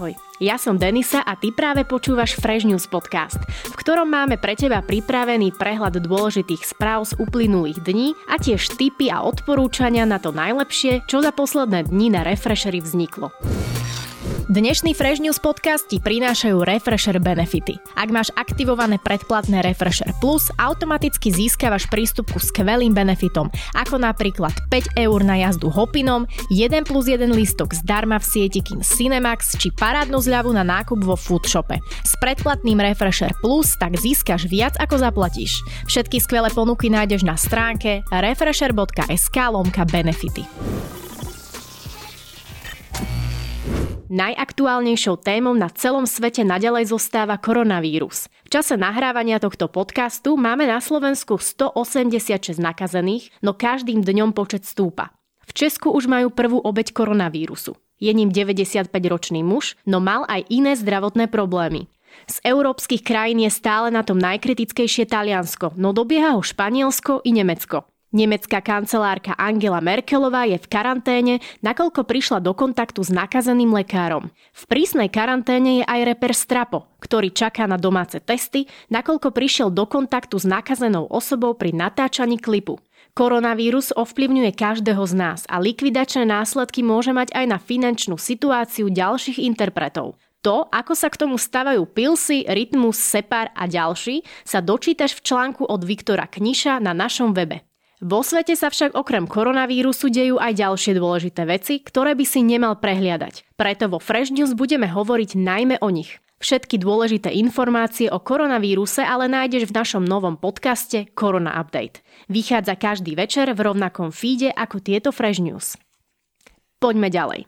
Ahoj, ja som Denisa a ty práve počúvaš Fresh News podcast, v ktorom máme pre teba pripravený prehľad dôležitých správ z uplynulých dní a tiež tipy a odporúčania na to najlepšie, čo za posledné dni na Refreshery vzniklo. Dnešný Fresh News podcast ti prinášajú Refresher benefity. Ak máš aktivované predplatné Refresher Plus, automaticky získavaš prístup ku skvelým benefitom, ako napríklad 5 eur na jazdu hopinom, 1 plus 1 lístok zdarma v sieti kin Cinemax či parádnu zľavu na nákup vo Foodshope. S predplatným Refresher Plus tak získaš viac ako zaplatíš. Všetky skvelé ponuky nájdeš na stránke refresher.sk lomka benefity. Najaktuálnejšou témou na celom svete nadalej zostáva koronavírus. V čase nahrávania tohto podcastu máme na Slovensku 186 nakazených, no každým dňom počet stúpa. V Česku už majú prvú obeď koronavírusu. Je ním 95-ročný muž, no mal aj iné zdravotné problémy. Z európskych krajín je stále na tom najkritickejšie Taliansko, no dobieha ho Španielsko i Nemecko. Nemecká kancelárka Angela Merkelová je v karanténe, nakoľko prišla do kontaktu s nakazeným lekárom. V prísnej karanténe je aj reper Strapo, ktorý čaká na domáce testy, nakoľko prišiel do kontaktu s nakazenou osobou pri natáčaní klipu. Koronavírus ovplyvňuje každého z nás a likvidačné následky môže mať aj na finančnú situáciu ďalších interpretov. To, ako sa k tomu stavajú Pilsy, Rytmus, Separ a ďalší, sa dočítaš v článku od Viktora Kniša na našom webe. Vo svete sa však okrem koronavírusu dejú aj ďalšie dôležité veci, ktoré by si nemal prehliadať. Preto vo Fresh News budeme hovoriť najmä o nich. Všetky dôležité informácie o koronavíruse ale nájdeš v našom novom podcaste Corona Update. Vychádza každý večer v rovnakom feede ako tieto Fresh News. Poďme ďalej.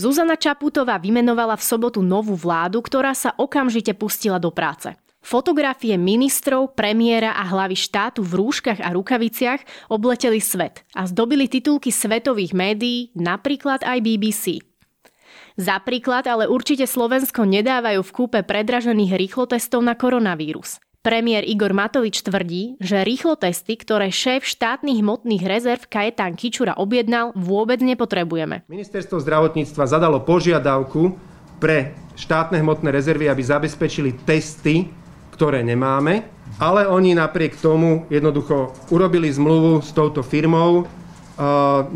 Zuzana Čaputová vymenovala v sobotu novú vládu, ktorá sa okamžite pustila do práce. Fotografie ministrov, premiéra a hlavy štátu v rúškach a rukaviciach obleteli svet a zdobili titulky svetových médií, napríklad aj BBC. Za príklad ale určite Slovensko nedávajú v kúpe predražených rýchlotestov na koronavírus. Premiér Igor Matovič tvrdí, že rýchlotesty, ktoré šéf štátnych hmotných rezerv Kajetán Kičura objednal, vôbec nepotrebujeme. Ministerstvo zdravotníctva zadalo požiadavku pre štátne hmotné rezervy, aby zabezpečili testy ktoré nemáme, ale oni napriek tomu jednoducho urobili zmluvu s touto firmou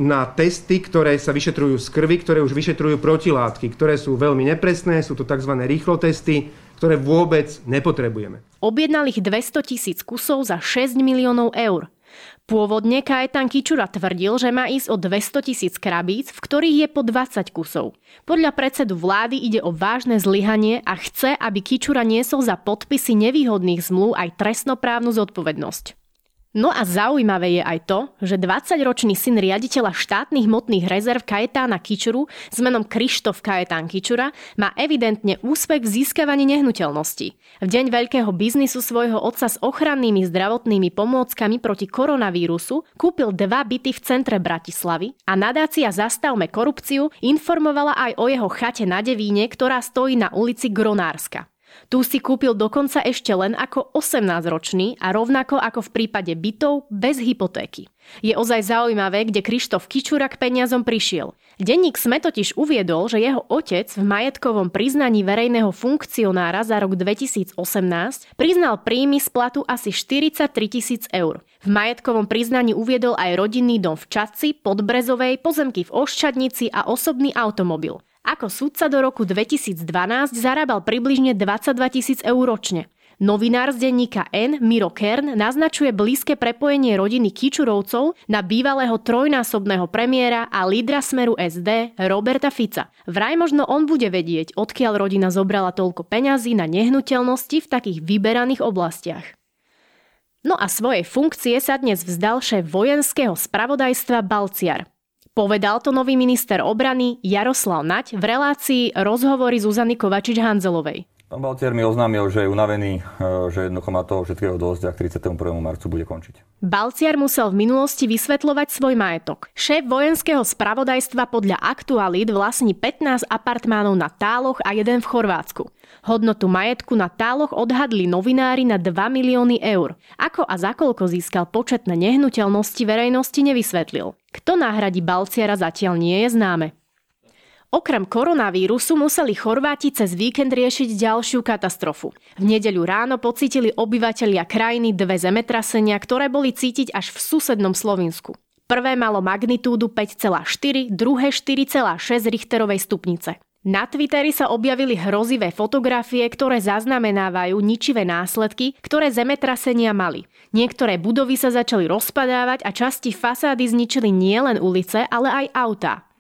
na testy, ktoré sa vyšetrujú z krvi, ktoré už vyšetrujú protilátky, ktoré sú veľmi nepresné, sú to tzv. rýchlo testy, ktoré vôbec nepotrebujeme. Objednal ich 200 tisíc kusov za 6 miliónov eur. Pôvodne Kajetan Kičura tvrdil, že má ísť o 200 tisíc krabíc, v ktorých je po 20 kusov. Podľa predsedu vlády ide o vážne zlyhanie a chce, aby Kičura niesol za podpisy nevýhodných zmluv aj trestnoprávnu zodpovednosť. No a zaujímavé je aj to, že 20-ročný syn riaditeľa štátnych hmotných rezerv Kajetána Kičuru s menom Krištof Kajetán Kičura má evidentne úspech v získavaní nehnuteľnosti. V deň veľkého biznisu svojho otca s ochrannými zdravotnými pomôckami proti koronavírusu kúpil dva byty v centre Bratislavy a nadácia Zastavme korupciu informovala aj o jeho chate na Devíne, ktorá stojí na ulici Gronárska. Tu si kúpil dokonca ešte len ako 18-ročný a rovnako ako v prípade bytov bez hypotéky. Je ozaj zaujímavé, kde Krištof Kičura k peniazom prišiel. Denník Sme totiž uviedol, že jeho otec v majetkovom priznaní verejného funkcionára za rok 2018 priznal príjmy z platu asi 43 tisíc eur. V majetkovom priznaní uviedol aj rodinný dom v Čadci, Podbrezovej, pozemky v Oščadnici a osobný automobil. Ako sudca do roku 2012 zarábal približne 22 tisíc eur ročne. Novinár z denníka N, Miro Kern, naznačuje blízke prepojenie rodiny Kičurovcov na bývalého trojnásobného premiéra a lídra smeru SD Roberta Fica. Vraj možno on bude vedieť, odkiaľ rodina zobrala toľko peňazí na nehnuteľnosti v takých vyberaných oblastiach. No a svojej funkcie sa dnes vzdal šéf vojenského spravodajstva Balciar. Povedal to nový minister obrany Jaroslav Nať v relácii rozhovory Zuzany Kovačič-Hanzelovej. Pán Balcier mi oznámil, že je unavený, e, že jednoducho má toho všetkého dosť a k 31. marcu bude končiť. Balciar musel v minulosti vysvetľovať svoj majetok. Šéf vojenského spravodajstva podľa aktualít vlastní 15 apartmánov na Táloch a jeden v Chorvátsku. Hodnotu majetku na Táloch odhadli novinári na 2 milióny eur. Ako a za koľko získal početné nehnuteľnosti verejnosti nevysvetlil. Kto nahradí Balciara zatiaľ nie je známe. Okrem koronavírusu museli Chorváti cez víkend riešiť ďalšiu katastrofu. V nedeľu ráno pocítili obyvatelia krajiny dve zemetrasenia, ktoré boli cítiť až v susednom Slovinsku. Prvé malo magnitúdu 5,4, druhé 4,6 Richterovej stupnice. Na Twitteri sa objavili hrozivé fotografie, ktoré zaznamenávajú ničivé následky, ktoré zemetrasenia mali. Niektoré budovy sa začali rozpadávať a časti fasády zničili nielen ulice, ale aj autá.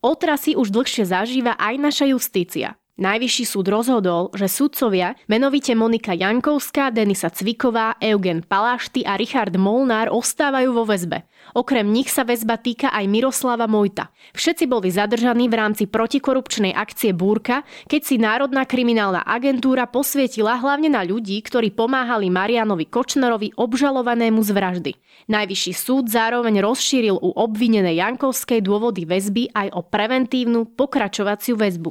Otrasy už dlhšie zažíva aj naša justícia. Najvyšší súd rozhodol, že sudcovia, menovite Monika Jankovská, Denisa Cviková, Eugen Palášty a Richard Molnár ostávajú vo väzbe. Okrem nich sa väzba týka aj Miroslava Mojta. Všetci boli zadržaní v rámci protikorupčnej akcie Búrka, keď si Národná kriminálna agentúra posvietila hlavne na ľudí, ktorí pomáhali Marianovi Kočnerovi obžalovanému z vraždy. Najvyšší súd zároveň rozšíril u obvinenej Jankovskej dôvody väzby aj o preventívnu pokračovaciu väzbu.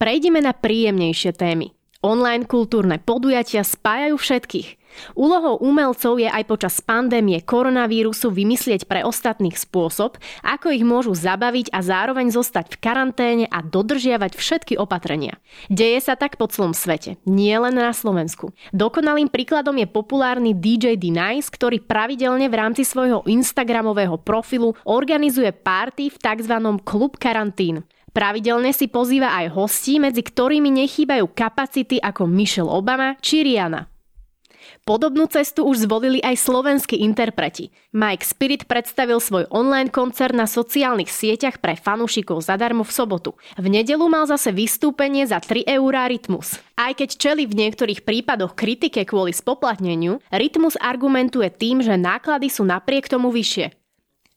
Prejdime na príjemnejšie témy. Online kultúrne podujatia spájajú všetkých. Úlohou umelcov je aj počas pandémie koronavírusu vymyslieť pre ostatných spôsob, ako ich môžu zabaviť a zároveň zostať v karanténe a dodržiavať všetky opatrenia. Deje sa tak po celom svete, nie len na Slovensku. Dokonalým príkladom je populárny DJ D-Nice, ktorý pravidelne v rámci svojho Instagramového profilu organizuje party v tzv. klub karantín. Pravidelne si pozýva aj hostí, medzi ktorými nechýbajú kapacity ako Michelle Obama či Rihanna. Podobnú cestu už zvolili aj slovenskí interpreti. Mike Spirit predstavil svoj online koncert na sociálnych sieťach pre fanúšikov zadarmo v sobotu. V nedelu mal zase vystúpenie za 3 eurá Rytmus. Aj keď čeli v niektorých prípadoch kritike kvôli spoplatneniu, Rytmus argumentuje tým, že náklady sú napriek tomu vyššie.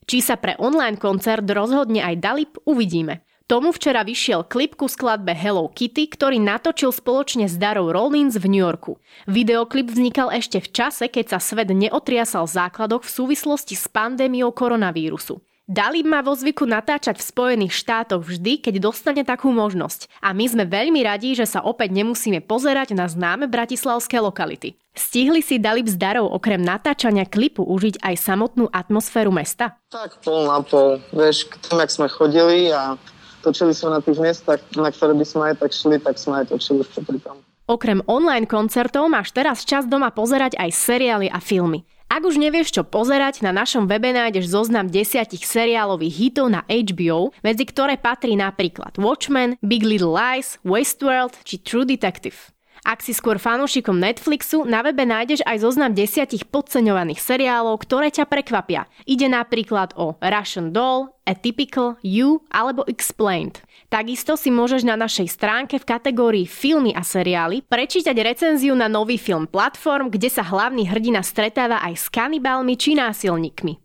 Či sa pre online koncert rozhodne aj Dalip, uvidíme. Tomu včera vyšiel klip ku skladbe Hello Kitty, ktorý natočil spoločne s Darou Rollins v New Yorku. Videoklip vznikal ešte v čase, keď sa svet neotriasal v základoch v súvislosti s pandémiou koronavírusu. Dalí má vo zvyku natáčať v Spojených štátoch vždy, keď dostane takú možnosť. A my sme veľmi radi, že sa opäť nemusíme pozerať na známe bratislavské lokality. Stihli si Dalib s Darou okrem natáčania klipu užiť aj samotnú atmosféru mesta? Tak pol na pol. Vieš, k tým, jak sme chodili a točili sme na tých miestach, na ktoré by sme aj tak šli, tak sme aj točili pri tom. Okrem online koncertov máš teraz čas doma pozerať aj seriály a filmy. Ak už nevieš, čo pozerať, na našom webe nájdeš zoznam desiatich seriálových hitov na HBO, medzi ktoré patrí napríklad Watchmen, Big Little Lies, Westworld či True Detective. Ak si skôr fanúšikom Netflixu, na webe nájdeš aj zoznam desiatich podceňovaných seriálov, ktoré ťa prekvapia. Ide napríklad o Russian Doll, Atypical, You alebo Explained. Takisto si môžeš na našej stránke v kategórii filmy a seriály prečítať recenziu na nový film Platform, kde sa hlavný hrdina stretáva aj s kanibálmi či násilníkmi.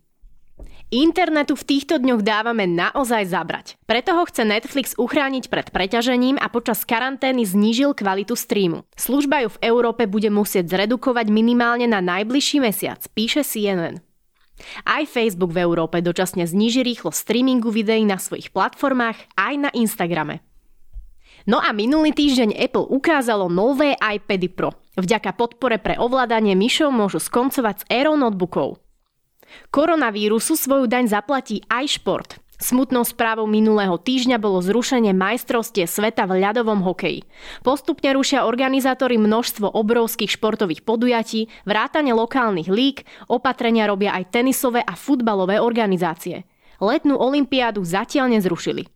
Internetu v týchto dňoch dávame naozaj zabrať. Preto ho chce Netflix uchrániť pred preťažením a počas karantény znížil kvalitu streamu. Služba ju v Európe bude musieť zredukovať minimálne na najbližší mesiac, píše CNN. Aj Facebook v Európe dočasne zníži rýchlo streamingu videí na svojich platformách aj na Instagrame. No a minulý týždeň Apple ukázalo nové iPady Pro. Vďaka podpore pre ovládanie myšov môžu skoncovať s érou notebookov. Koronavírusu svoju daň zaplatí aj šport. Smutnou správou minulého týždňa bolo zrušenie majstrovstie sveta v ľadovom hokeji. Postupne rušia organizátori množstvo obrovských športových podujatí, vrátane lokálnych lík, opatrenia robia aj tenisové a futbalové organizácie. Letnú olympiádu zatiaľ nezrušili.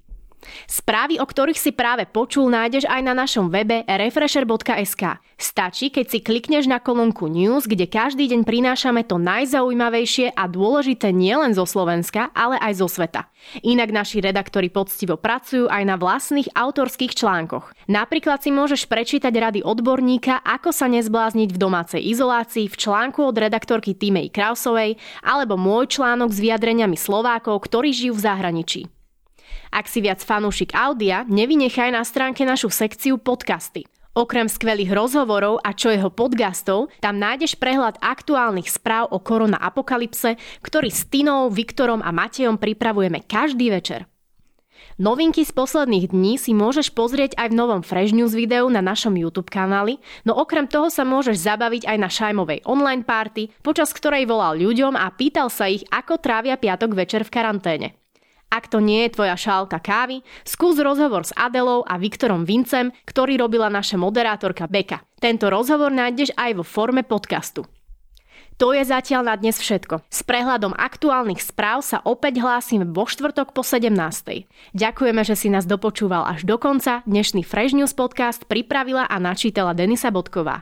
Správy, o ktorých si práve počul, nájdeš aj na našom webe refresher.sk. Stačí, keď si klikneš na kolónku News, kde každý deň prinášame to najzaujímavejšie a dôležité nielen zo Slovenska, ale aj zo sveta. Inak naši redaktori poctivo pracujú aj na vlastných autorských článkoch. Napríklad si môžeš prečítať rady odborníka, ako sa nezblázniť v domácej izolácii v článku od redaktorky Týmej Krausovej alebo môj článok s vyjadreniami Slovákov, ktorí žijú v zahraničí. Ak si viac fanúšik audia, nevynechaj na stránke našu sekciu podcasty. Okrem skvelých rozhovorov a čo jeho podcastov, tam nájdeš prehľad aktuálnych správ o korona apokalypse, ktorý s Tinou, Viktorom a Matejom pripravujeme každý večer. Novinky z posledných dní si môžeš pozrieť aj v novom Fresh News videu na našom YouTube kanáli, no okrem toho sa môžeš zabaviť aj na Šajmovej online party, počas ktorej volal ľuďom a pýtal sa ich, ako trávia piatok večer v karanténe. Ak to nie je tvoja šálka kávy, skús rozhovor s Adelou a Viktorom Vincem, ktorý robila naša moderátorka Beka. Tento rozhovor nájdeš aj vo forme podcastu. To je zatiaľ na dnes všetko. S prehľadom aktuálnych správ sa opäť hlásim vo štvrtok po 17. Ďakujeme, že si nás dopočúval až do konca. Dnešný Fresh News podcast pripravila a načítala Denisa Bodková.